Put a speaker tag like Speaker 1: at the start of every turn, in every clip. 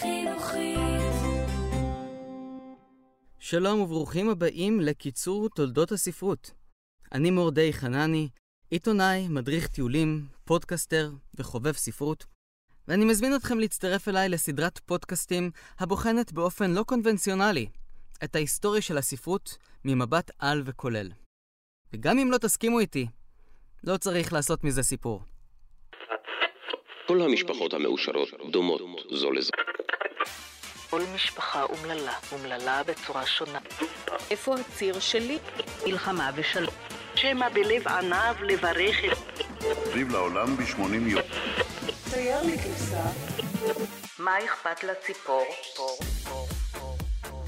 Speaker 1: חינוכית.
Speaker 2: שלום וברוכים הבאים לקיצור תולדות הספרות. אני מורדי חנני, עיתונאי, מדריך טיולים, פודקסטר וחובב ספרות, ואני מזמין אתכם להצטרף אליי לסדרת פודקאסטים הבוחנת באופן לא קונבנציונלי את ההיסטוריה של הספרות ממבט על וכולל. וגם אם לא תסכימו איתי, לא צריך לעשות מזה סיפור.
Speaker 3: כל המשפחות המאושרות דומות זו לזו.
Speaker 4: כל משפחה אומללה, אומללה בצורה שונה. איפה הציר שלי? מלחמה ושלום. שמא בלב עניו לברך את...
Speaker 5: סביב לעולם ב-80 יום.
Speaker 4: צייר לי כבשה. מה אכפת לציפור? פור, פור, פור, פור.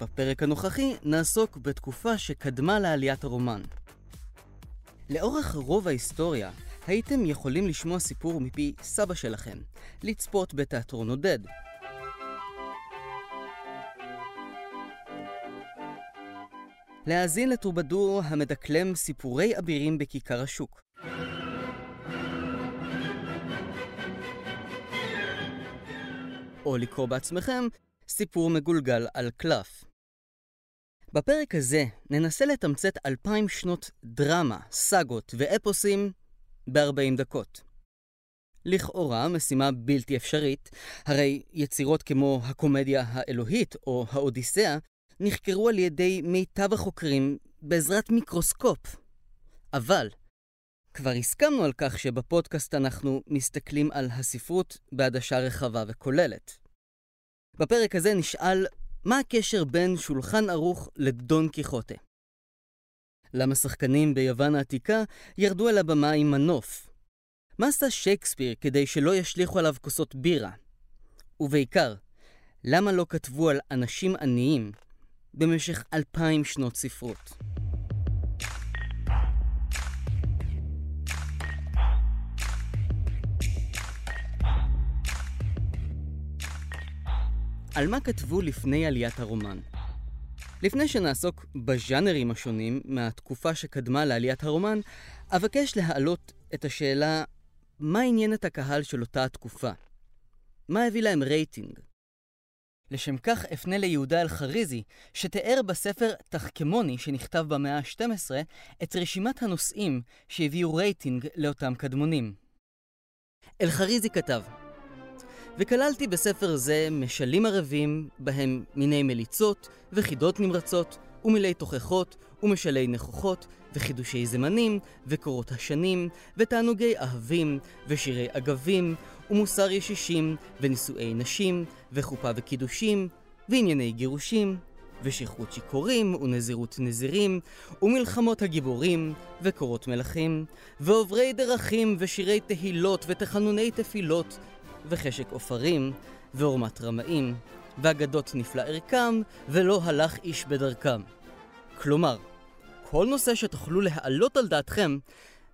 Speaker 2: בפרק הנוכחי נעסוק בתקופה שקדמה לעליית הרומן. לאורך רוב ההיסטוריה הייתם יכולים לשמוע סיפור מפי סבא שלכם, לצפות בתיאטרון עודד. להאזין לטרובדור המדקלם סיפורי אבירים בכיכר השוק. או לקרוא בעצמכם סיפור מגולגל על קלף. בפרק הזה ננסה לתמצת אלפיים שנות דרמה, סאגות ואפוסים ב-40 דקות. לכאורה משימה בלתי אפשרית, הרי יצירות כמו הקומדיה האלוהית או האודיסאה נחקרו על ידי מיטב החוקרים בעזרת מיקרוסקופ. אבל כבר הסכמנו על כך שבפודקאסט אנחנו מסתכלים על הספרות בעדשה רחבה וכוללת. בפרק הזה נשאל מה הקשר בין שולחן ערוך לדון קיחוטה. למה שחקנים ביוון העתיקה ירדו אל הבמה עם מנוף? מה עשה שייקספיר כדי שלא ישליכו עליו כוסות בירה? ובעיקר, למה לא כתבו על אנשים עניים במשך אלפיים שנות ספרות? על מה כתבו לפני עליית הרומן? לפני שנעסוק בז'אנרים השונים מהתקופה שקדמה לעליית הרומן, אבקש להעלות את השאלה מה עניין את הקהל של אותה התקופה? מה הביא להם רייטינג? לשם כך אפנה ליהודה אלחריזי, שתיאר בספר תחכמוני שנכתב במאה ה-12 את רשימת הנושאים שהביאו רייטינג לאותם קדמונים. אלחריזי כתב וכללתי בספר זה משלים ערבים, בהם מיני מליצות, וחידות נמרצות, ומילי תוכחות, ומשלי נכוחות, וחידושי זמנים, וקורות השנים, ותענוגי אהבים, ושירי אגבים, ומוסר ישישים, ונישואי נשים, וחופה וקידושים, וענייני גירושים, ושכרות שיכורים, ונזירות נזירים, ומלחמות הגיבורים, וקורות מלכים, ועוברי דרכים, ושירי תהילות, ותחנוני תפילות, וחשק עופרים, ועורמת רמאים, ואגדות נפלא ערכם, ולא הלך איש בדרכם. כלומר, כל נושא שתוכלו להעלות על דעתכם,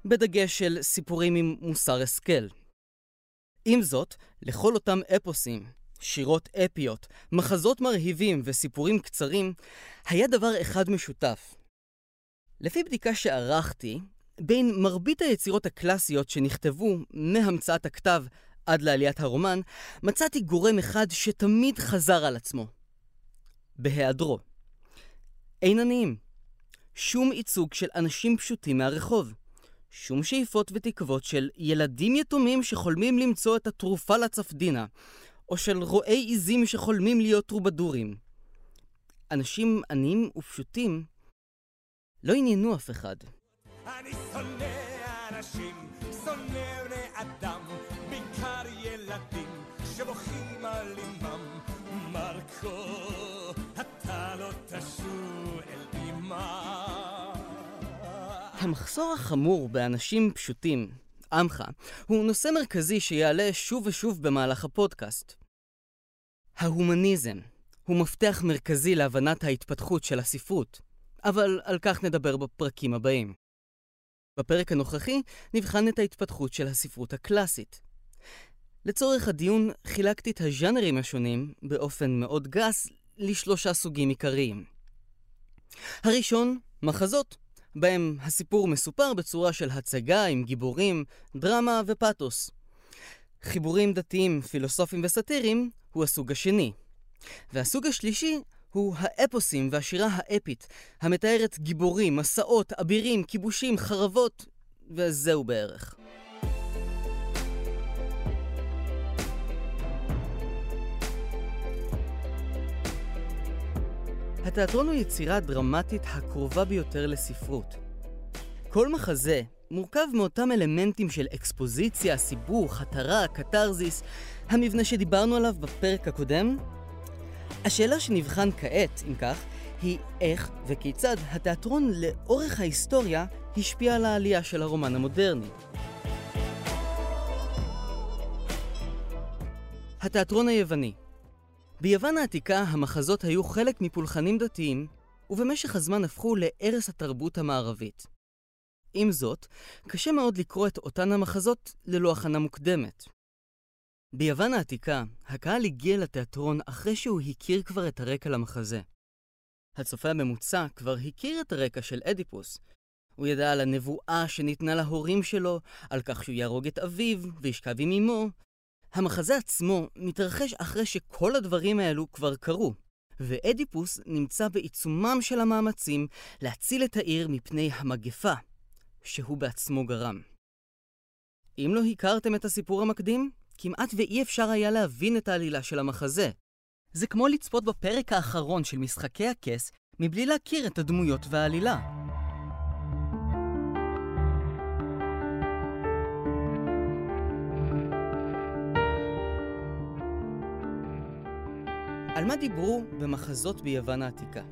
Speaker 2: בדגש של סיפורים עם מוסר השכל. עם זאת, לכל אותם אפוסים, שירות אפיות, מחזות מרהיבים וסיפורים קצרים, היה דבר אחד משותף. לפי בדיקה שערכתי, בין מרבית היצירות הקלאסיות שנכתבו מהמצאת הכתב עד לעליית הרומן, מצאתי גורם אחד שתמיד חזר על עצמו. בהיעדרו. אין עניים. שום ייצוג של אנשים פשוטים מהרחוב. שום שאיפות ותקוות של ילדים יתומים שחולמים למצוא את התרופה לצפדינה, או של רועי עיזים שחולמים להיות טרובדורים. אנשים עניים ופשוטים לא עניינו אף אחד.
Speaker 6: אני שונא אנשים, שונא בני מרקו, אתה לא תשוב אל אמא.
Speaker 2: המחסור החמור באנשים פשוטים, עמך, הוא נושא מרכזי שיעלה שוב ושוב במהלך הפודקאסט. ההומניזם הוא מפתח מרכזי להבנת ההתפתחות של הספרות, אבל על כך נדבר בפרקים הבאים. בפרק הנוכחי נבחן את ההתפתחות של הספרות הקלאסית. לצורך הדיון חילקתי את הז'אנרים השונים, באופן מאוד גס, לשלושה סוגים עיקריים. הראשון, מחזות, בהם הסיפור מסופר בצורה של הצגה עם גיבורים, דרמה ופתוס. חיבורים דתיים, פילוסופיים וסאטיריים הוא הסוג השני. והסוג השלישי הוא האפוסים והשירה האפית, המתארת גיבורים, מסעות, אבירים, כיבושים, חרבות, וזהו בערך. התיאטרון הוא יצירה דרמטית הקרובה ביותר לספרות. כל מחזה מורכב מאותם אלמנטים של אקספוזיציה, סיבוך, התרה, קתרזיס, המבנה שדיברנו עליו בפרק הקודם. השאלה שנבחן כעת, אם כך, היא איך וכיצד התיאטרון לאורך ההיסטוריה השפיע על העלייה של הרומן המודרני. התיאטרון היווני ביוון העתיקה המחזות היו חלק מפולחנים דתיים, ובמשך הזמן הפכו לערש התרבות המערבית. עם זאת, קשה מאוד לקרוא את אותן המחזות ללא הכנה מוקדמת. ביוון העתיקה, הקהל הגיע לתיאטרון אחרי שהוא הכיר כבר את הרקע למחזה. הצופה הממוצע כבר הכיר את הרקע של אדיפוס. הוא ידע על הנבואה שניתנה להורים שלו, על כך שהוא יהרוג את אביו וישכב עם אמו, המחזה עצמו מתרחש אחרי שכל הדברים האלו כבר קרו, ואדיפוס נמצא בעיצומם של המאמצים להציל את העיר מפני המגפה, שהוא בעצמו גרם. אם לא הכרתם את הסיפור המקדים, כמעט ואי אפשר היה להבין את העלילה של המחזה. זה כמו לצפות בפרק האחרון של משחקי הכס מבלי להכיר את הדמויות והעלילה. על מה דיברו במחזות ביוון העתיקה?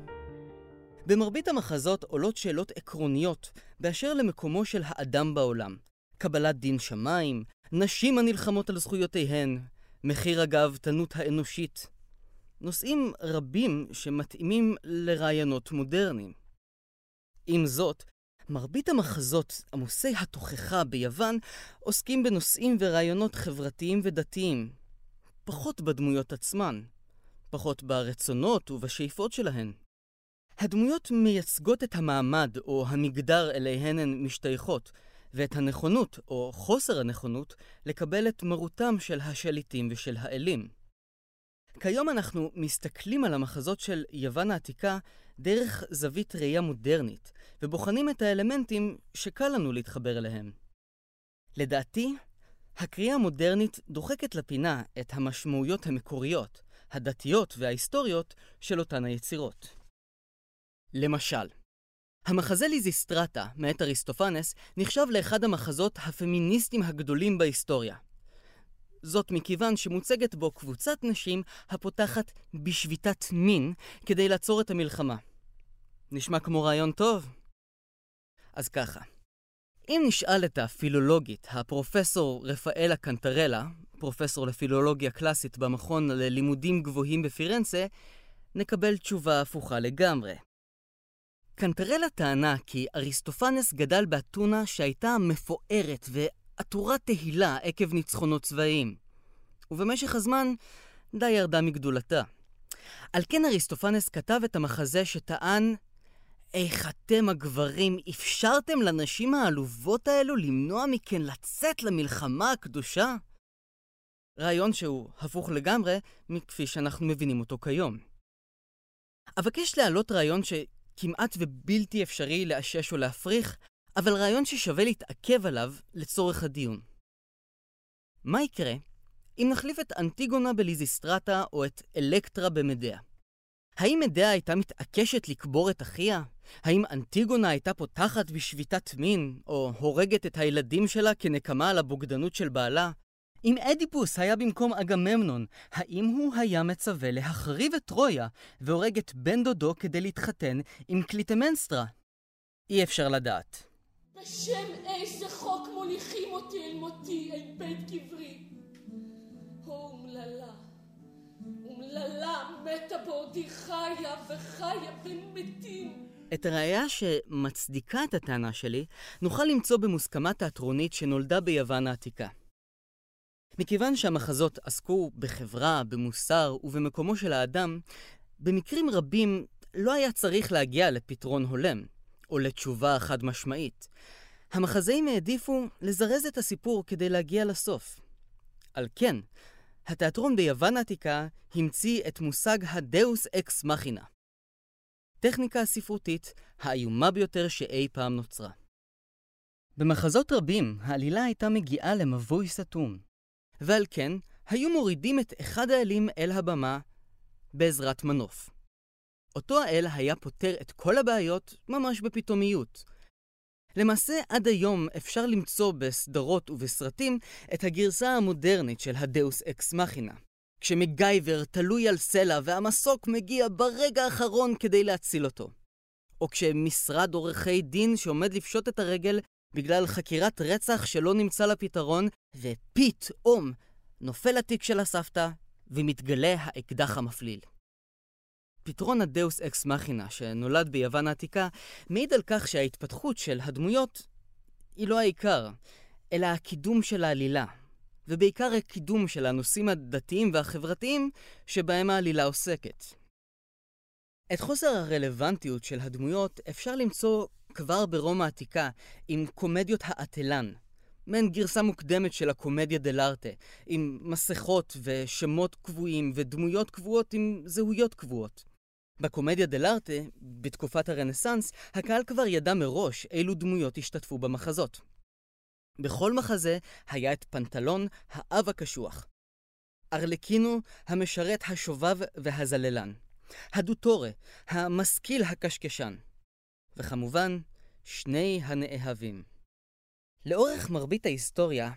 Speaker 2: במרבית המחזות עולות שאלות עקרוניות באשר למקומו של האדם בעולם. קבלת דין שמיים, נשים הנלחמות על זכויותיהן, מחיר הגאוותנות האנושית. נושאים רבים שמתאימים לרעיונות מודרניים. עם זאת, מרבית המחזות עמוסי התוכחה ביוון עוסקים בנושאים ורעיונות חברתיים ודתיים, פחות בדמויות עצמן. פחות ברצונות ובשאיפות שלהן. הדמויות מייצגות את המעמד או המגדר אליהן הן משתייכות, ואת הנכונות או חוסר הנכונות לקבל את מרותם של השליטים ושל האלים. כיום אנחנו מסתכלים על המחזות של יוון העתיקה דרך זווית ראייה מודרנית, ובוחנים את האלמנטים שקל לנו להתחבר אליהם. לדעתי, הקריאה המודרנית דוחקת לפינה את המשמעויות המקוריות, הדתיות וההיסטוריות של אותן היצירות. למשל, המחזה ליזיסטרטה, מאת אריסטופנס, נחשב לאחד המחזות הפמיניסטיים הגדולים בהיסטוריה. זאת מכיוון שמוצגת בו קבוצת נשים הפותחת בשביתת מין כדי לעצור את המלחמה. נשמע כמו רעיון טוב? אז ככה, אם נשאל את הפילולוגית, הפרופסור רפאלה קנטרלה, פרופסור לפילולוגיה קלאסית במכון ללימודים גבוהים בפירנצה, נקבל תשובה הפוכה לגמרי. קנטרלה טענה כי אריסטופנס גדל באתונה שהייתה מפוארת ועטורת תהילה עקב ניצחונות צבאיים, ובמשך הזמן די ירדה מגדולתה. על כן אריסטופנס כתב את המחזה שטען איך אתם הגברים אפשרתם לנשים העלובות האלו למנוע מכן לצאת למלחמה הקדושה? רעיון שהוא הפוך לגמרי מכפי שאנחנו מבינים אותו כיום. אבקש להעלות רעיון שכמעט ובלתי אפשרי לאשש או להפריך, אבל רעיון ששווה להתעכב עליו לצורך הדיון. מה יקרה אם נחליף את אנטיגונה בליזיסטרטה או את אלקטרה במדיה? האם מדיה הייתה מתעקשת לקבור את אחיה? האם אנטיגונה הייתה פותחת בשביתת מין, או הורגת את הילדים שלה כנקמה על הבוגדנות של בעלה? אם אדיפוס היה במקום אגממנון, האם הוא היה מצווה להחריב את טרויה והורג את בן דודו כדי להתחתן עם קליטמנסטרה? אי אפשר לדעת.
Speaker 1: בשם איזה חוק מוליכים אותי אל מותי, אל בית קברי? הו אומללה, אומללה מתה בעודי חיה וחיה בין מתים.
Speaker 2: את הראייה שמצדיקה את הטענה שלי, נוכל למצוא במוסכמה תיאטרונית שנולדה ביוון העתיקה. מכיוון שהמחזות עסקו בחברה, במוסר ובמקומו של האדם, במקרים רבים לא היה צריך להגיע לפתרון הולם. או לתשובה חד משמעית. המחזאים העדיפו לזרז את הסיפור כדי להגיע לסוף. על כן, התיאטרון ביוון העתיקה המציא את מושג הדאוס אקס מכינה. טכניקה הספרותית האיומה ביותר שאי פעם נוצרה. במחזות רבים העלילה הייתה מגיעה למבוי סתום, ועל כן היו מורידים את אחד האלים אל הבמה בעזרת מנוף. אותו האל היה פותר את כל הבעיות ממש בפתאומיות. למעשה, עד היום אפשר למצוא בסדרות ובסרטים את הגרסה המודרנית של הדאוס אקס מכינה. כשמקגייבר תלוי על סלע והמסוק מגיע ברגע האחרון כדי להציל אותו. או כשמשרד עורכי דין שעומד לפשוט את הרגל בגלל חקירת רצח שלא נמצא לה פתרון, ופתאום נופל התיק של הסבתא ומתגלה האקדח המפליל. פתרון הדאוס אקס מכינה שנולד ביוון העתיקה מעיד על כך שההתפתחות של הדמויות היא לא העיקר, אלא הקידום של העלילה, ובעיקר הקידום של הנושאים הדתיים והחברתיים שבהם העלילה עוסקת. את חוסר הרלוונטיות של הדמויות אפשר למצוא כבר ברומא העתיקה עם קומדיות האטלן, מעין גרסה מוקדמת של הקומדיה דל ארטה, עם מסכות ושמות קבועים ודמויות קבועות עם זהויות קבועות. בקומדיה דל ארטה, בתקופת הרנסאנס, הקהל כבר ידע מראש אילו דמויות השתתפו במחזות. בכל מחזה היה את פנטלון, האב הקשוח. ארלקינו, המשרת השובב והזללן. הדוטורה, המשכיל הקשקשן. וכמובן, שני הנאהבים. לאורך מרבית ההיסטוריה,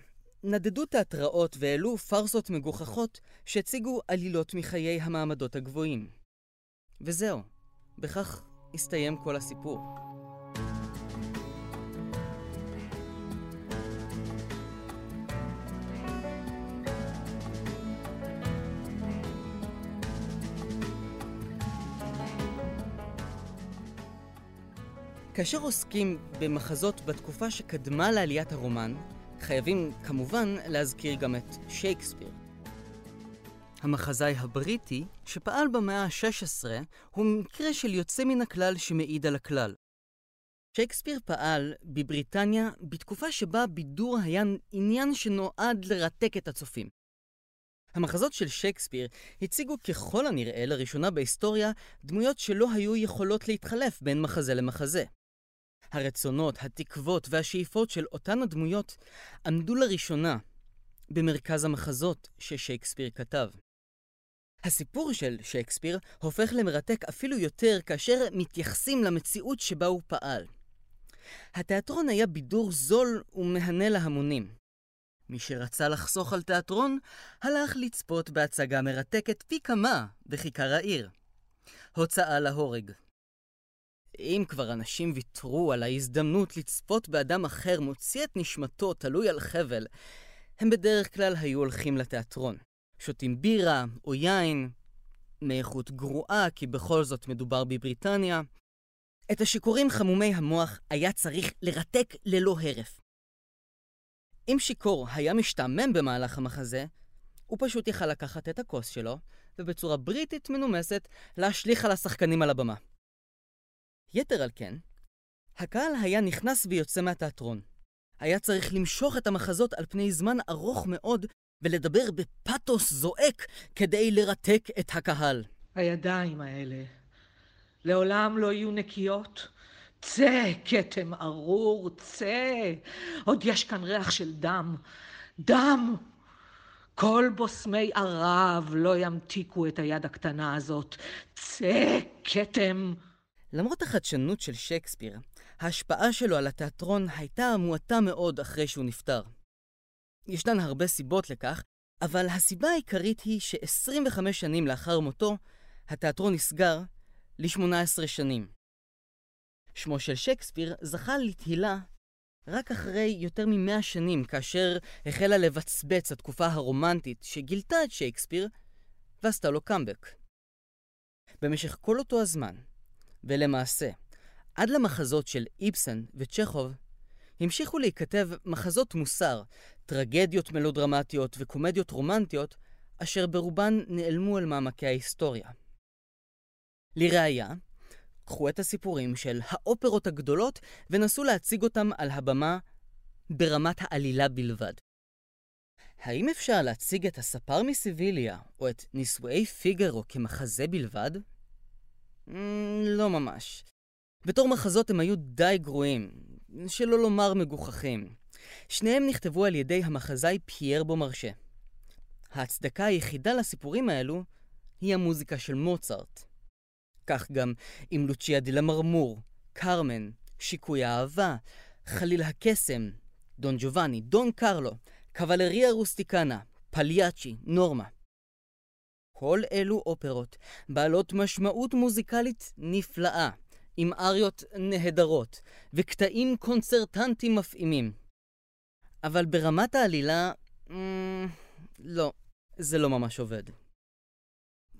Speaker 2: נדדו תיאטראות והעלו פרסות מגוחכות שהציגו עלילות מחיי המעמדות הגבוהים. וזהו, בכך הסתיים כל הסיפור. כאשר עוסקים במחזות בתקופה שקדמה לעליית הרומן, חייבים כמובן להזכיר גם את שייקספיר. המחזאי הבריטי, שפעל במאה ה-16, הוא מקרה של יוצא מן הכלל שמעיד על הכלל. שייקספיר פעל בבריטניה בתקופה שבה בידור היה עניין שנועד לרתק את הצופים. המחזות של שייקספיר הציגו ככל הנראה לראשונה בהיסטוריה דמויות שלא היו יכולות להתחלף בין מחזה למחזה. הרצונות, התקוות והשאיפות של אותן הדמויות עמדו לראשונה במרכז המחזות ששייקספיר כתב. הסיפור של שייקספיר הופך למרתק אפילו יותר כאשר מתייחסים למציאות שבה הוא פעל. התיאטרון היה בידור זול ומהנה להמונים. מי שרצה לחסוך על תיאטרון, הלך לצפות בהצגה מרתקת פי כמה בכיכר העיר. הוצאה להורג. אם כבר אנשים ויתרו על ההזדמנות לצפות באדם אחר מוציא את נשמתו תלוי על חבל, הם בדרך כלל היו הולכים לתיאטרון. שותים בירה או יין, מאיכות גרועה, כי בכל זאת מדובר בבריטניה. את השיכורים חמומי המוח היה צריך לרתק ללא הרף. אם שיכור היה משתעמם במהלך המחזה, הוא פשוט יכל לקחת את הכוס שלו, ובצורה בריטית מנומסת להשליך על השחקנים על הבמה. יתר על כן, הקהל היה נכנס ויוצא מהתיאטרון. היה צריך למשוך את המחזות על פני זמן ארוך מאוד ולדבר בפתוס זועק כדי לרתק את הקהל.
Speaker 7: הידיים האלה לעולם לא יהיו נקיות. צא, כתם ארור, צא. עוד יש כאן ריח של דם. דם! כל בושמי ערב לא ימתיקו את היד הקטנה הזאת. צא, כתם!
Speaker 2: למרות החדשנות של שייקספיר, ההשפעה שלו על התיאטרון הייתה מועטה מאוד אחרי שהוא נפטר. ישנן הרבה סיבות לכך, אבל הסיבה העיקרית היא ש-25 שנים לאחר מותו, התיאטרון נסגר ל-18 שנים. שמו של שייקספיר זכה לתהילה רק אחרי יותר מ-100 שנים, כאשר החלה לבצבץ התקופה הרומנטית שגילתה את שייקספיר ועשתה לו קאמבק. במשך כל אותו הזמן, ולמעשה, עד למחזות של איבסן וצ'כוב, המשיכו להיכתב מחזות מוסר, טרגדיות מלודרמטיות וקומדיות רומנטיות, אשר ברובן נעלמו אל מעמקי ההיסטוריה. לראיה, לקחו את הסיפורים של האופרות הגדולות ונסו להציג אותם על הבמה ברמת העלילה בלבד. האם אפשר להציג את הספר מסיביליה או את נישואי פיגארו כמחזה בלבד? Mm, לא ממש. בתור מחזות הם היו די גרועים, שלא לומר מגוחכים. שניהם נכתבו על ידי המחזאי פייר בומרשה. ההצדקה היחידה לסיפורים האלו היא המוזיקה של מוצרט. כך גם עם לוצ'יה דה למרמור, קרמן, שיקוי האהבה, חליל הקסם, דון ג'ובאני, דון קרלו, קבלריה רוסטיקנה, פליאצ'י, נורמה. כל אלו אופרות בעלות משמעות מוזיקלית נפלאה, עם אריות נהדרות וקטעים קונצרטנטיים מפעימים. אבל ברמת העלילה, mm, לא, זה לא ממש עובד.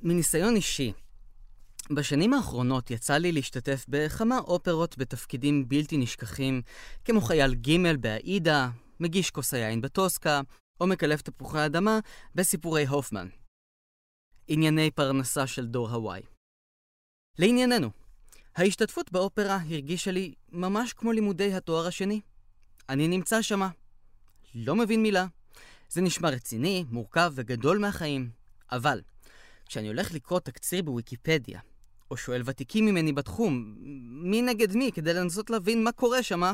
Speaker 2: מניסיון אישי, בשנים האחרונות יצא לי להשתתף בכמה אופרות בתפקידים בלתי נשכחים, כמו חייל ג' באעידה, מגיש כוס היין בטוסקה, או מקלף תפוחי אדמה בסיפורי הופמן. ענייני פרנסה של דור הוואי. לענייננו, ההשתתפות באופרה הרגישה לי ממש כמו לימודי התואר השני. אני נמצא שמה. לא מבין מילה. זה נשמע רציני, מורכב וגדול מהחיים. אבל, כשאני הולך לקרוא תקציר בוויקיפדיה, או שואל ותיקים ממני בתחום, מי נגד מי, כדי לנסות להבין מה קורה שמה,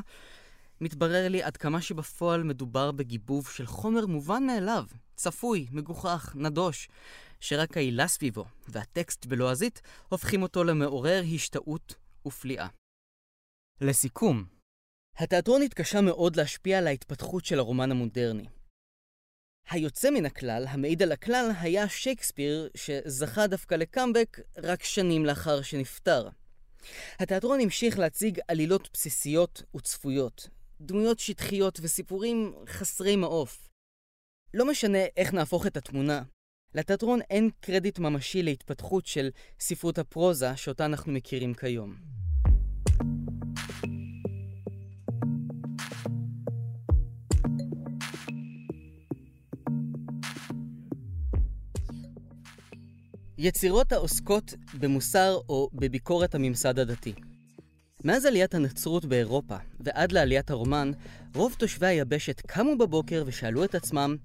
Speaker 2: מתברר לי עד כמה שבפועל מדובר בגיבוב של חומר מובן מאליו, צפוי, מגוחך, נדוש, שרק העילה סביבו והטקסט בלועזית הופכים אותו למעורר השתאות ופליאה. לסיכום, התיאטרון התקשה מאוד להשפיע על ההתפתחות של הרומן המודרני. היוצא מן הכלל, המעיד על הכלל, היה שייקספיר, שזכה דווקא לקאמבק רק שנים לאחר שנפטר. התיאטרון המשיך להציג עלילות בסיסיות וצפויות, דמויות שטחיות וסיפורים חסרי מעוף. לא משנה איך נהפוך את התמונה, לתיאטרון אין קרדיט ממשי להתפתחות של ספרות הפרוזה שאותה אנחנו מכירים כיום. יצירות העוסקות במוסר או בביקורת הממסד הדתי. מאז עליית הנצרות באירופה ועד לעליית הרומן, רוב תושבי היבשת קמו בבוקר ושאלו את עצמם,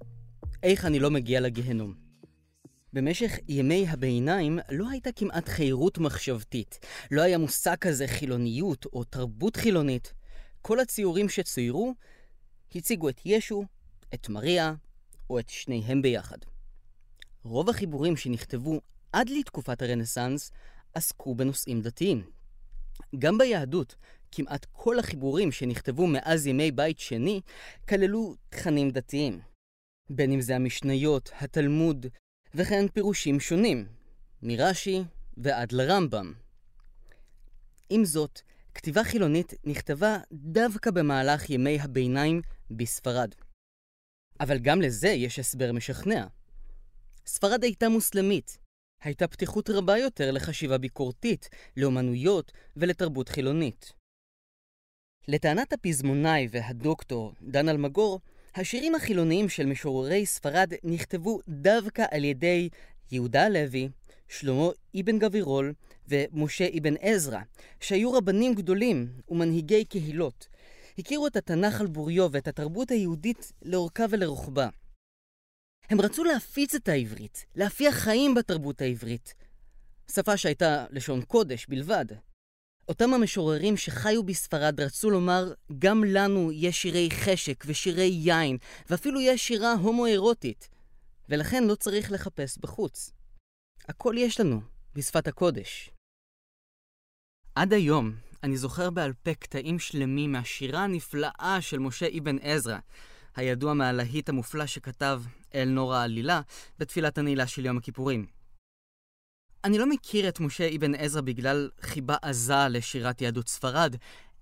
Speaker 2: איך אני לא מגיע לגיהנום? במשך ימי הביניים לא הייתה כמעט חירות מחשבתית. לא היה מושג כזה חילוניות או תרבות חילונית. כל הציורים שצוירו הציגו את ישו, את מריה או את שניהם ביחד. רוב החיבורים שנכתבו עד לתקופת הרנסאנס עסקו בנושאים דתיים. גם ביהדות, כמעט כל החיבורים שנכתבו מאז ימי בית שני כללו תכנים דתיים. בין אם זה המשניות, התלמוד, וכן פירושים שונים, מרש"י ועד לרמב"ם. עם זאת, כתיבה חילונית נכתבה דווקא במהלך ימי הביניים בספרד. אבל גם לזה יש הסבר משכנע. ספרד הייתה מוסלמית. הייתה פתיחות רבה יותר לחשיבה ביקורתית, לאומנויות ולתרבות חילונית. לטענת הפזמונאי והדוקטור דן אלמגור, השירים החילוניים של משוררי ספרד נכתבו דווקא על ידי יהודה הלוי, שלמה אבן גבירול ומשה אבן עזרא, שהיו רבנים גדולים ומנהיגי קהילות. הכירו את התנ"ך על בוריו ואת התרבות היהודית לאורכה ולרוחבה. הם רצו להפיץ את העברית, להפיח חיים בתרבות העברית. שפה שהייתה לשון קודש בלבד. אותם המשוררים שחיו בספרד רצו לומר, גם לנו יש שירי חשק ושירי יין, ואפילו יש שירה הומואירוטית, ולכן לא צריך לחפש בחוץ. הכל יש לנו, בשפת הקודש. עד היום אני זוכר בעל פה קטעים שלמים מהשירה הנפלאה של משה אבן עזרא, הידוע מהלהיט המופלא שכתב אל נורא עלילה בתפילת הנעילה של יום הכיפורים. אני לא מכיר את משה אבן עזרא בגלל חיבה עזה לשירת יהדות ספרד,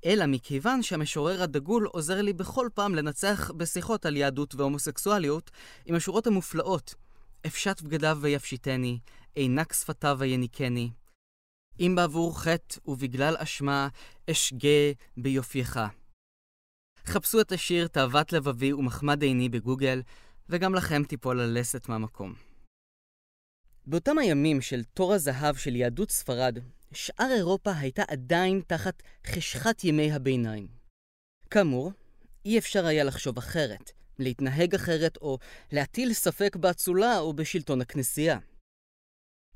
Speaker 2: אלא מכיוון שהמשורר הדגול עוזר לי בכל פעם לנצח בשיחות על יהדות והומוסקסואליות עם השורות המופלאות אפשט בגדיו ויפשיטני, עינק שפתיו ויניקני. אם בעבור חטא ובגלל אשמה אשגה ביופייך. חפשו את השיר תאוות לבבי ומחמד עיני בגוגל, וגם לכם תיפול הלסת מהמקום. באותם הימים של תור הזהב של יהדות ספרד, שאר אירופה הייתה עדיין תחת חשכת ימי הביניים. כאמור, אי אפשר היה לחשוב אחרת, להתנהג אחרת או להטיל ספק באצולה או בשלטון הכנסייה.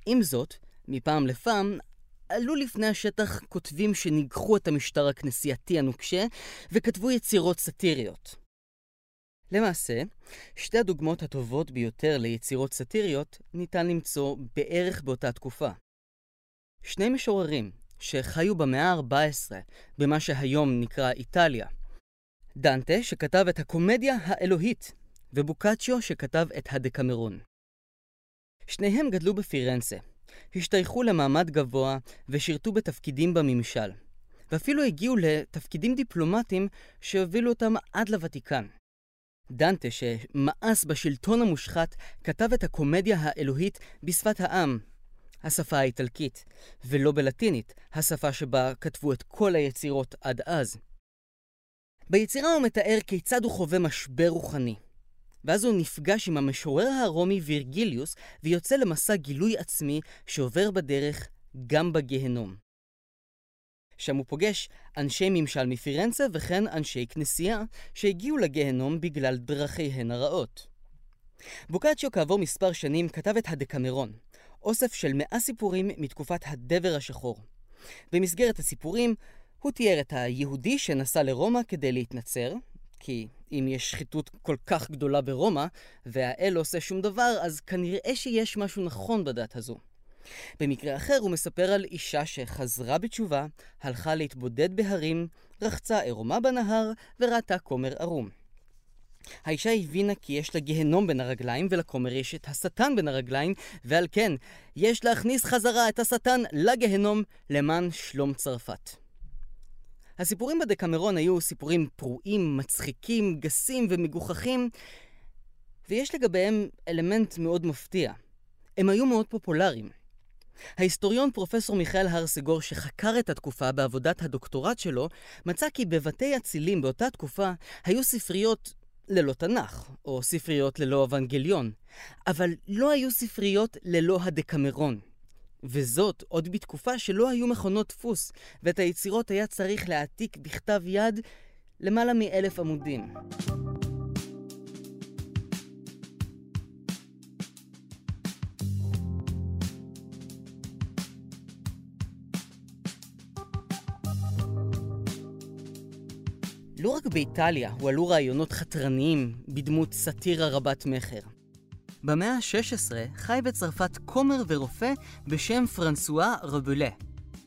Speaker 2: עם זאת, מפעם לפעם עלו לפני השטח כותבים שניגחו את המשטר הכנסייתי הנוקשה וכתבו יצירות סאטיריות. למעשה, שתי הדוגמאות הטובות ביותר ליצירות סאטיריות ניתן למצוא בערך באותה תקופה. שני משוררים שחיו במאה ה-14 במה שהיום נקרא איטליה. דנטה שכתב את הקומדיה האלוהית, ובוקצ'יו שכתב את הדקמרון. שניהם גדלו בפירנצה, השתייכו למעמד גבוה ושירתו בתפקידים בממשל, ואפילו הגיעו לתפקידים דיפלומטיים שהובילו אותם עד לוותיקן. דנטה, שמאס בשלטון המושחת, כתב את הקומדיה האלוהית בשפת העם, השפה האיטלקית, ולא בלטינית, השפה שבה כתבו את כל היצירות עד אז. ביצירה הוא מתאר כיצד הוא חווה משבר רוחני. ואז הוא נפגש עם המשורר הרומי וירגיליוס ויוצא למסע גילוי עצמי שעובר בדרך גם בגיהנום. שם הוא פוגש אנשי ממשל מפירנצה וכן אנשי כנסייה שהגיעו לגיהנום בגלל דרכיהן הרעות. בוקצ'יו כעבור מספר שנים כתב את הדקמרון, אוסף של מאה סיפורים מתקופת הדבר השחור. במסגרת הסיפורים הוא תיאר את היהודי שנסע לרומא כדי להתנצר, כי אם יש שחיתות כל כך גדולה ברומא, והאל לא עושה שום דבר, אז כנראה שיש משהו נכון בדת הזו. במקרה אחר הוא מספר על אישה שחזרה בתשובה, הלכה להתבודד בהרים, רחצה עירומה בנהר וראתה כומר ערום. האישה הבינה כי יש לה גיהנום בין הרגליים ולכומר יש את השטן בין הרגליים, ועל כן יש להכניס חזרה את השטן לגיהנום למען שלום צרפת. הסיפורים בדקמרון היו סיפורים פרועים, מצחיקים, גסים ומגוחכים, ויש לגביהם אלמנט מאוד מפתיע. הם היו מאוד פופולריים. ההיסטוריון פרופסור מיכאל הרסגור, שחקר את התקופה בעבודת הדוקטורט שלו, מצא כי בבתי אצילים באותה תקופה היו ספריות ללא תנ"ך, או ספריות ללא אבנגליון, אבל לא היו ספריות ללא הדקמרון. וזאת עוד בתקופה שלא היו מכונות דפוס, ואת היצירות היה צריך להעתיק בכתב יד למעלה מאלף עמודים. לא רק באיטליה הועלו רעיונות חתרניים בדמות סאטירה רבת מכר. במאה ה-16 חי בצרפת כומר ורופא בשם פרנסואה רבולה,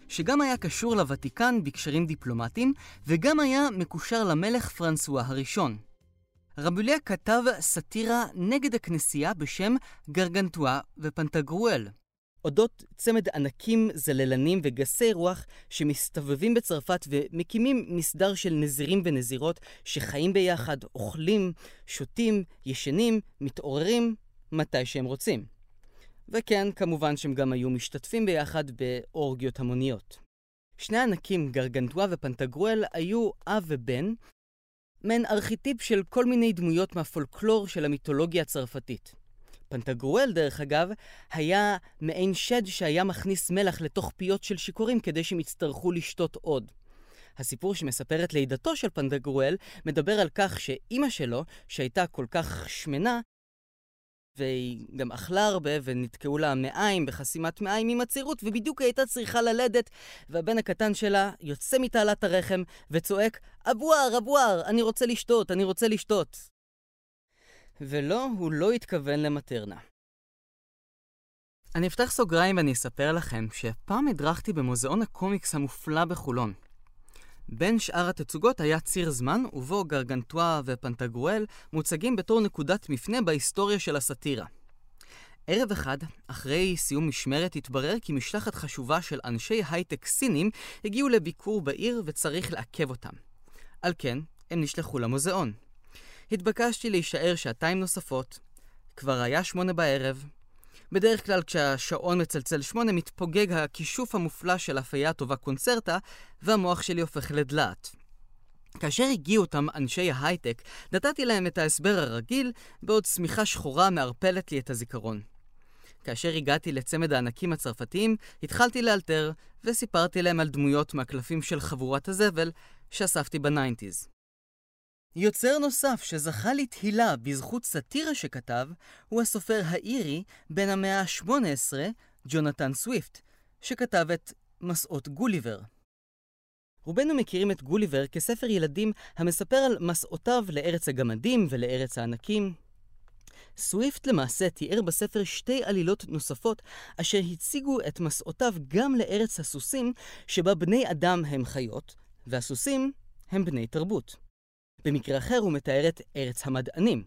Speaker 2: שגם היה קשור לוותיקן בקשרים דיפלומטיים, וגם היה מקושר למלך פרנסואה הראשון. רבולה כתב סאטירה נגד הכנסייה בשם גרגנטואה ופנטגרואל, אודות צמד ענקים, זללנים וגסי רוח שמסתובבים בצרפת ומקימים מסדר של נזירים ונזירות שחיים ביחד, אוכלים, שותים, ישנים, מתעוררים, מתי שהם רוצים. וכן, כמובן שהם גם היו משתתפים ביחד באורגיות המוניות. שני ענקים, גרגנטואה ופנטגרואל, היו אב ובן, מעין ארכיטיפ של כל מיני דמויות מהפולקלור של המיתולוגיה הצרפתית. פנטגרואל, דרך אגב, היה מעין שד שהיה מכניס מלח לתוך פיות של שיכורים כדי שהם יצטרכו לשתות עוד. הסיפור שמספר את לידתו של פנטגרואל מדבר על כך שאימא שלו, שהייתה כל כך שמנה, והיא גם אכלה הרבה ונתקעו לה מעיים בחסימת מעיים עם עצירות, ובדיוק הייתה צריכה ללדת, והבן הקטן שלה יוצא מתעלת הרחם וצועק, אבואר, אבואר, אני רוצה לשתות, אני רוצה לשתות. ולא, הוא לא התכוון למטרנה. אני אפתח סוגריים ואני אספר לכם שפעם הדרכתי במוזיאון הקומיקס המופלא בחולון. בין שאר התצוגות היה ציר זמן, ובו גרגנטואה ופנטגרואל מוצגים בתור נקודת מפנה בהיסטוריה של הסאטירה. ערב אחד, אחרי סיום משמרת, התברר כי משלחת חשובה של אנשי הייטק סינים הגיעו לביקור בעיר וצריך לעכב אותם. על כן, הם נשלחו למוזיאון. התבקשתי להישאר שעתיים נוספות. כבר היה שמונה בערב. בדרך כלל כשהשעון מצלצל שמונה מתפוגג הכישוף המופלא של אפייה טובה קונצרטה, והמוח שלי הופך לדלעת. כאשר הגיעו אותם אנשי ההייטק, נתתי להם את ההסבר הרגיל, בעוד שמיכה שחורה מערפלת לי את הזיכרון. כאשר הגעתי לצמד הענקים הצרפתיים, התחלתי לאלתר וסיפרתי להם על דמויות מהקלפים של חבורת הזבל שאספתי בניינטיז. יוצר נוסף שזכה לתהילה בזכות סאטירה שכתב, הוא הסופר האירי בן המאה ה-18, ג'ונתן סוויפט, שכתב את מסעות גוליבר. רובנו מכירים את גוליבר כספר ילדים המספר על מסעותיו לארץ הגמדים ולארץ הענקים. סוויפט למעשה תיאר בספר שתי עלילות נוספות אשר הציגו את מסעותיו גם לארץ הסוסים, שבה בני אדם הם חיות, והסוסים הם בני תרבות. במקרה אחר הוא מתאר את ארץ המדענים,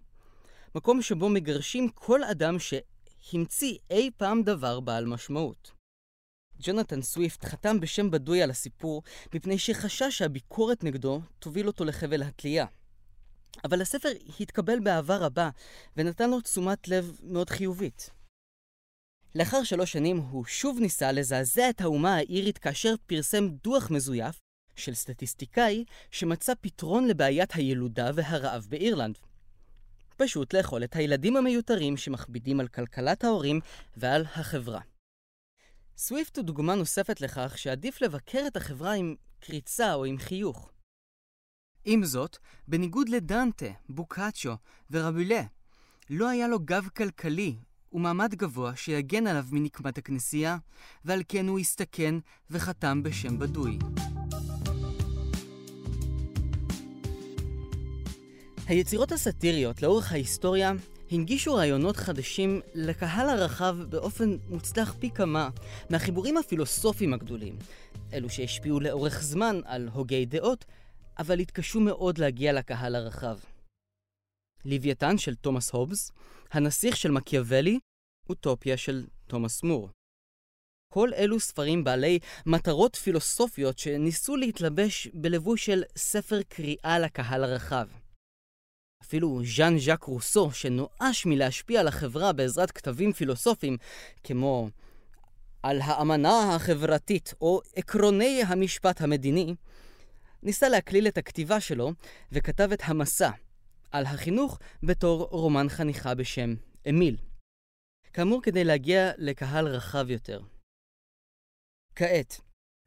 Speaker 2: מקום שבו מגרשים כל אדם שהמציא אי פעם דבר בעל משמעות. ג'ונתן סוויפט חתם בשם בדוי על הסיפור מפני שחשש שהביקורת נגדו תוביל אותו לחבל התלייה. אבל הספר התקבל באהבה רבה ונתן לו תשומת לב מאוד חיובית. לאחר שלוש שנים הוא שוב ניסה לזעזע את האומה האירית כאשר פרסם דוח מזויף של סטטיסטיקאי שמצא פתרון לבעיית הילודה והרעב באירלנד. פשוט לאכול את הילדים המיותרים שמכבידים על כלכלת ההורים ועל החברה. סוויפט הוא דוגמה נוספת לכך שעדיף לבקר את החברה עם קריצה או עם חיוך. עם זאת, בניגוד לדנטה, בוקאצ'ו ורבולה, לא היה לו גב כלכלי ומעמד גבוה שיגן עליו מנקמת הכנסייה, ועל כן הוא הסתכן וחתם בשם בדוי. היצירות הסאטיריות לאורך ההיסטוריה הנגישו רעיונות חדשים לקהל הרחב באופן מוצלח פי כמה מהחיבורים הפילוסופיים הגדולים, אלו שהשפיעו לאורך זמן על הוגי דעות, אבל התקשו מאוד להגיע לקהל הרחב. לוויתן של תומאס הובס, הנסיך של מקיאוולי, אוטופיה של תומאס מור. כל אלו ספרים בעלי מטרות פילוסופיות שניסו להתלבש בלבוש של ספר קריאה לקהל הרחב. אפילו ז'אן ז'אק רוסו, שנואש מלהשפיע על החברה בעזרת כתבים פילוסופיים, כמו על האמנה החברתית או עקרוני המשפט המדיני, ניסה להקליל את הכתיבה שלו וכתב את המסע על החינוך בתור רומן חניכה בשם אמיל. כאמור, כדי להגיע לקהל רחב יותר. כעת,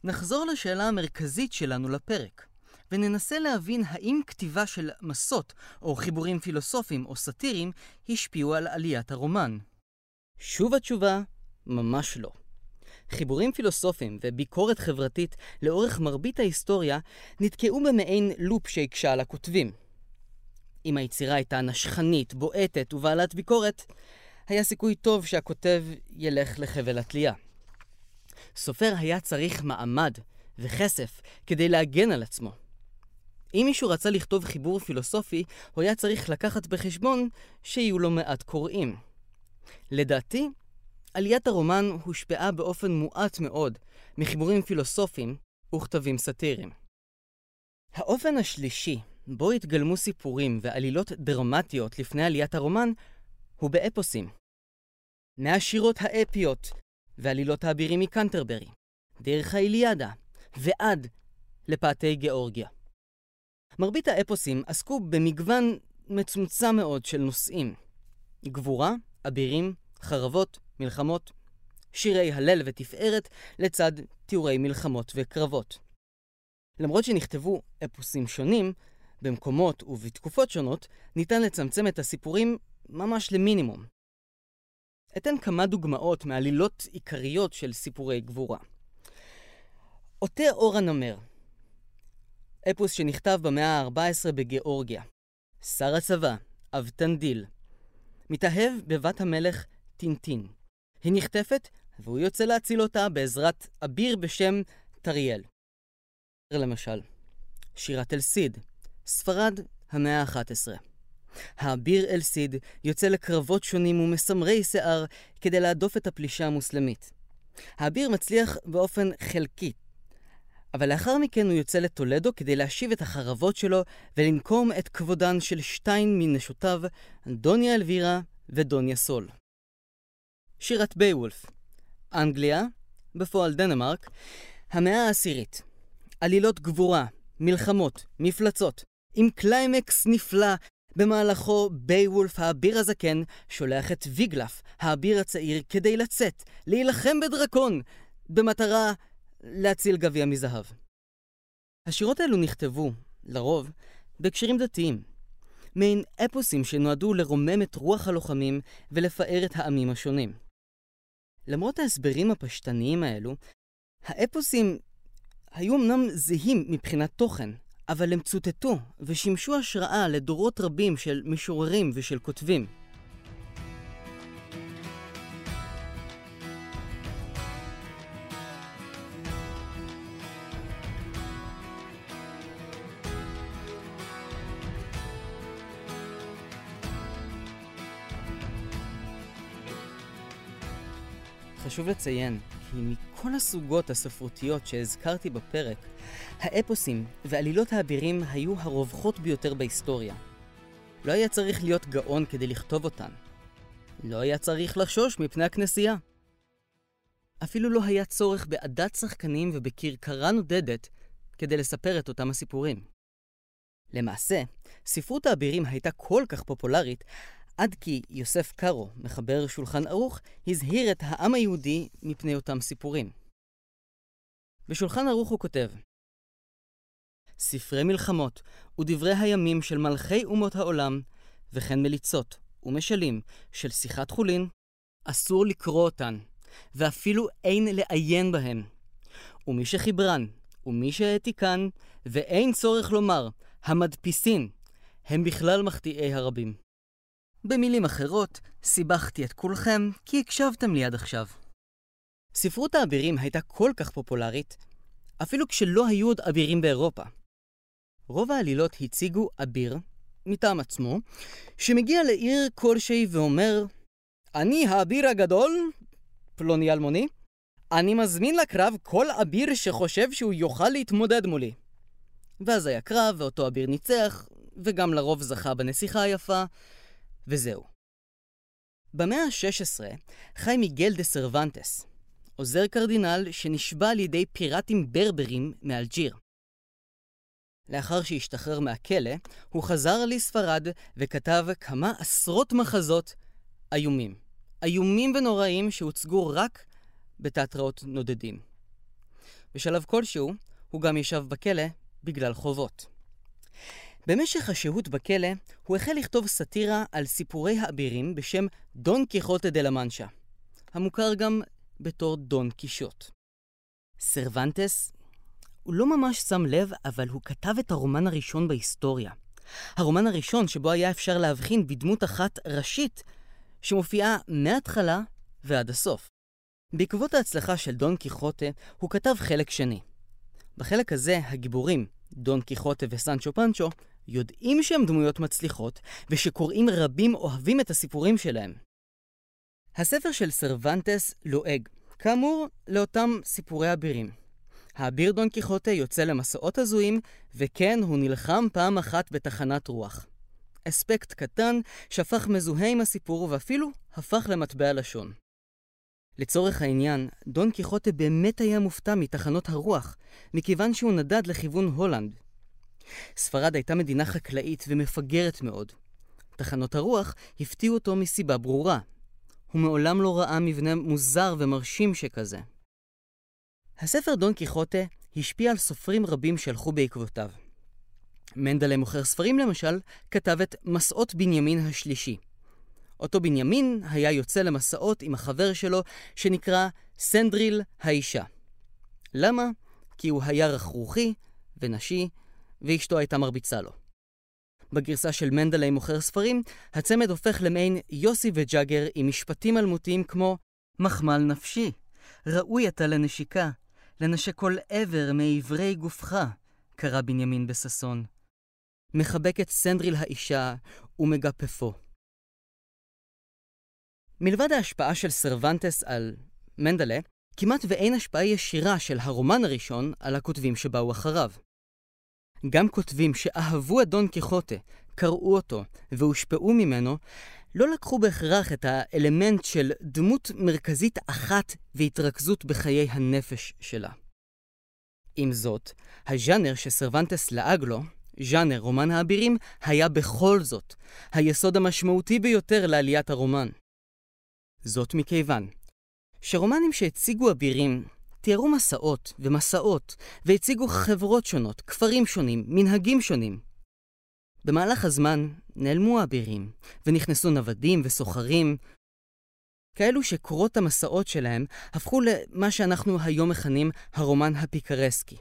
Speaker 2: נחזור לשאלה המרכזית שלנו לפרק. וננסה להבין האם כתיבה של מסות או חיבורים פילוסופיים או סאטיריים השפיעו על עליית הרומן. שוב התשובה, ממש לא. חיבורים פילוסופיים וביקורת חברתית לאורך מרבית ההיסטוריה נתקעו במעין לופ שהקשה על הכותבים. אם היצירה הייתה נשכנית, בועטת ובעלת ביקורת, היה סיכוי טוב שהכותב ילך לחבל התלייה. סופר היה צריך מעמד וכסף כדי להגן על עצמו. אם מישהו רצה לכתוב חיבור פילוסופי, הוא היה צריך לקחת בחשבון שיהיו לו מעט קוראים. לדעתי, עליית הרומן הושפעה באופן מועט מאוד מחיבורים פילוסופיים וכתבים סאטיריים. האופן השלישי בו התגלמו סיפורים ועלילות דרמטיות לפני עליית הרומן הוא באפוסים. מהשירות האפיות ועלילות האבירים מקנטרברי, דרך האיליאדה ועד לפאתי גיאורגיה. מרבית האפוסים עסקו במגוון מצומצם מאוד של נושאים. גבורה, אבירים, חרבות, מלחמות, שירי הלל ותפארת, לצד תיאורי מלחמות וקרבות. למרות שנכתבו אפוסים שונים, במקומות ובתקופות שונות, ניתן לצמצם את הסיפורים ממש למינימום. אתן כמה דוגמאות מעלילות עיקריות של סיפורי גבורה. עוטה אור הנמר, אפוס שנכתב במאה ה-14 בגיאורגיה. שר הצבא, אבטנדיל. מתאהב בבת המלך טינטין. היא נחטפת, והוא יוצא להציל אותה בעזרת אביר בשם טריאל. למשל, שירת אל-סיד, ספרד, המאה ה-11. האביר אל-סיד יוצא לקרבות שונים ומסמרי שיער כדי להדוף את הפלישה המוסלמית. האביר מצליח באופן חלקי, אבל לאחר מכן הוא יוצא לטולדו כדי להשיב את החרבות שלו ולנקום את כבודן של שתיים מנשותיו, דוניה אלווירה ודוניה סול. שירת בייוולף אנגליה, בפועל דנמרק, המאה העשירית. עלילות גבורה, מלחמות, מפלצות, עם קליימקס נפלא, במהלכו בייוולף האביר הזקן שולח את ויגלף, האביר הצעיר, כדי לצאת, להילחם בדרקון, במטרה להציל גביע מזהב. השירות האלו נכתבו, לרוב, בהקשרים דתיים. מעין אפוסים שנועדו לרומם את רוח הלוחמים ולפאר את העמים השונים. למרות ההסברים הפשטניים האלו, האפוסים היו אמנם זהים מבחינת תוכן, אבל הם צוטטו ושימשו השראה לדורות רבים של משוררים ושל כותבים. חשוב לציין כי מכל הסוגות הספרותיות שהזכרתי בפרק, האפוסים ועלילות האבירים היו הרווחות ביותר בהיסטוריה. לא היה צריך להיות גאון כדי לכתוב אותן. לא היה צריך לחשוש מפני הכנסייה. אפילו לא היה צורך בעדת שחקנים ובכרכרה נודדת כדי לספר את אותם הסיפורים. למעשה, ספרות האבירים הייתה כל כך פופולרית, עד כי יוסף קארו, מחבר שולחן ערוך, הזהיר את העם היהודי מפני אותם סיפורים. בשולחן ערוך הוא כותב ספרי מלחמות ודברי הימים של מלכי אומות העולם, וכן מליצות ומשלים של שיחת חולין, אסור לקרוא אותן, ואפילו אין לעיין בהן. ומי שחיברן, ומי שהעתיקן, ואין צורך לומר, המדפיסין, הם בכלל מחטיאי הרבים. במילים אחרות, סיבכתי את כולכם כי הקשבתם לי עד עכשיו. ספרות האבירים הייתה כל כך פופולרית, אפילו כשלא היו עוד אבירים באירופה. רוב העלילות הציגו אביר, מטעם עצמו, שמגיע לעיר כלשהי ואומר, אני האביר הגדול, פלוני אלמוני, אני מזמין לקרב כל אביר שחושב שהוא יוכל להתמודד מולי. ואז היה קרב, ואותו אביר ניצח, וגם לרוב זכה בנסיכה היפה, וזהו. במאה ה-16 חי מיגל דה סרוונטס, עוזר קרדינל שנשבע על ידי פיראטים ברברים מאלג'יר. לאחר שהשתחרר מהכלא, הוא חזר לספרד וכתב כמה עשרות מחזות איומים. איומים ונוראים שהוצגו רק בתיאטראות נודדים. בשלב כלשהו, הוא גם ישב בכלא בגלל חובות. במשך השהות בכלא, הוא החל לכתוב סאטירה על סיפורי האבירים בשם דון קיחוטה דה לה מנשה, המוכר גם בתור דון קישוט. סרוונטס, הוא לא ממש שם לב, אבל הוא כתב את הרומן הראשון בהיסטוריה. הרומן הראשון שבו היה אפשר להבחין בדמות אחת ראשית, שמופיעה מההתחלה ועד הסוף. בעקבות ההצלחה של דון קיחוטה, הוא כתב חלק שני. בחלק הזה, הגיבורים, דון קיחוטה וסנצ'ו פנצ'ו, יודעים שהם דמויות מצליחות, ושקוראים רבים אוהבים את הסיפורים שלהם. הספר של סרוונטס לועג, כאמור, לאותם סיפורי אבירים. האביר דון קיחוטה יוצא למסעות הזויים, וכן, הוא נלחם פעם אחת בתחנת רוח. אספקט קטן שהפך מזוהה עם הסיפור ואפילו הפך למטבע לשון. לצורך העניין, דון קיחוטה באמת היה מופתע מתחנות הרוח, מכיוון שהוא נדד לכיוון הולנד, ספרד הייתה מדינה חקלאית ומפגרת מאוד. תחנות הרוח הפתיעו אותו מסיבה ברורה. הוא מעולם לא ראה מבנה מוזר ומרשים שכזה. הספר דון קיחוטה השפיע על סופרים רבים שהלכו בעקבותיו. מנדלה מוכר ספרים למשל, כתב את מסעות בנימין השלישי. אותו בנימין היה יוצא למסעות עם החבר שלו, שנקרא סנדריל האישה. למה? כי הוא היה רכרוכי ונשי ואשתו הייתה מרביצה לו. בגרסה של מנדלי מוכר ספרים, הצמד הופך למעין יוסי וג'אגר עם משפטים אלמותיים כמו מחמל נפשי, ראוי אתה לנשיקה, לנשק כל עבר מעברי גופך, קרא בנימין בששון. מחבק את סנדריל האישה ומגפפו. מלבד ההשפעה של סרוונטס על מנדלה, כמעט ואין השפעה ישירה של הרומן הראשון על הכותבים שבאו אחריו. גם כותבים שאהבו את דון קיחוטה, קראו אותו והושפעו ממנו, לא לקחו בהכרח את האלמנט של דמות מרכזית אחת והתרכזות בחיי הנפש שלה. עם זאת, הז'אנר שסרוונטס לעג לו, ז'אנר רומן האבירים היה בכל זאת היסוד המשמעותי ביותר לעליית הרומן. זאת מכיוון שרומנים שהציגו אבירים תיארו מסעות ומסעות, והציגו חברות שונות, כפרים שונים, מנהגים שונים. במהלך הזמן נעלמו האבירים, ונכנסו נוודים וסוחרים, כאלו שקורות המסעות שלהם הפכו למה שאנחנו היום מכנים הרומן הפיקרסקי.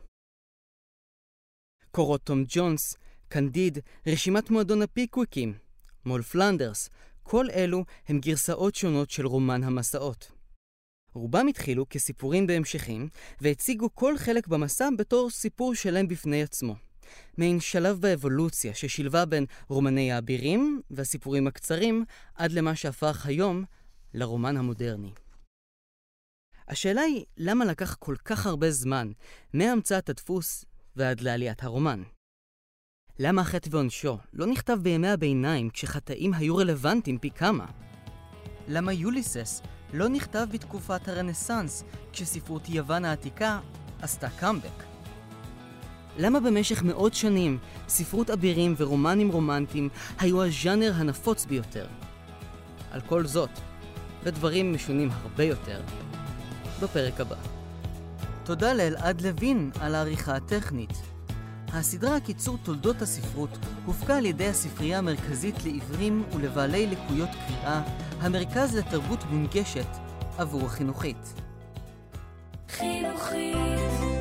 Speaker 2: קורות תום ג'ונס, קנדיד, רשימת מועדון הפיקוויקים, מול פלנדרס, כל אלו הם גרסאות שונות של רומן המסעות. רובם התחילו כסיפורים בהמשכים, והציגו כל חלק במסע בתור סיפור שלם בפני עצמו. מעין שלב באבולוציה ששילבה בין רומני האבירים והסיפורים הקצרים עד למה שהפך היום לרומן המודרני. השאלה היא, למה לקח כל כך הרבה זמן מהמצאת הדפוס ועד לעליית הרומן? למה החטא ועונשו לא נכתב בימי הביניים כשחטאים היו רלוונטיים פי כמה? למה יוליסס לא נכתב בתקופת הרנסאנס כשספרות יוון העתיקה עשתה קאמבק? למה במשך מאות שנים ספרות אבירים ורומנים רומנטיים היו הז'אנר הנפוץ ביותר? על כל זאת, ודברים משונים הרבה יותר, בפרק הבא. תודה לאלעד לוין על העריכה הטכנית. הסדרה קיצור תולדות הספרות הופקה על ידי הספרייה המרכזית לעיוורים ולבעלי לקויות קריאה, המרכז לתרבות מונגשת עבור החינוכית.
Speaker 1: חינוכית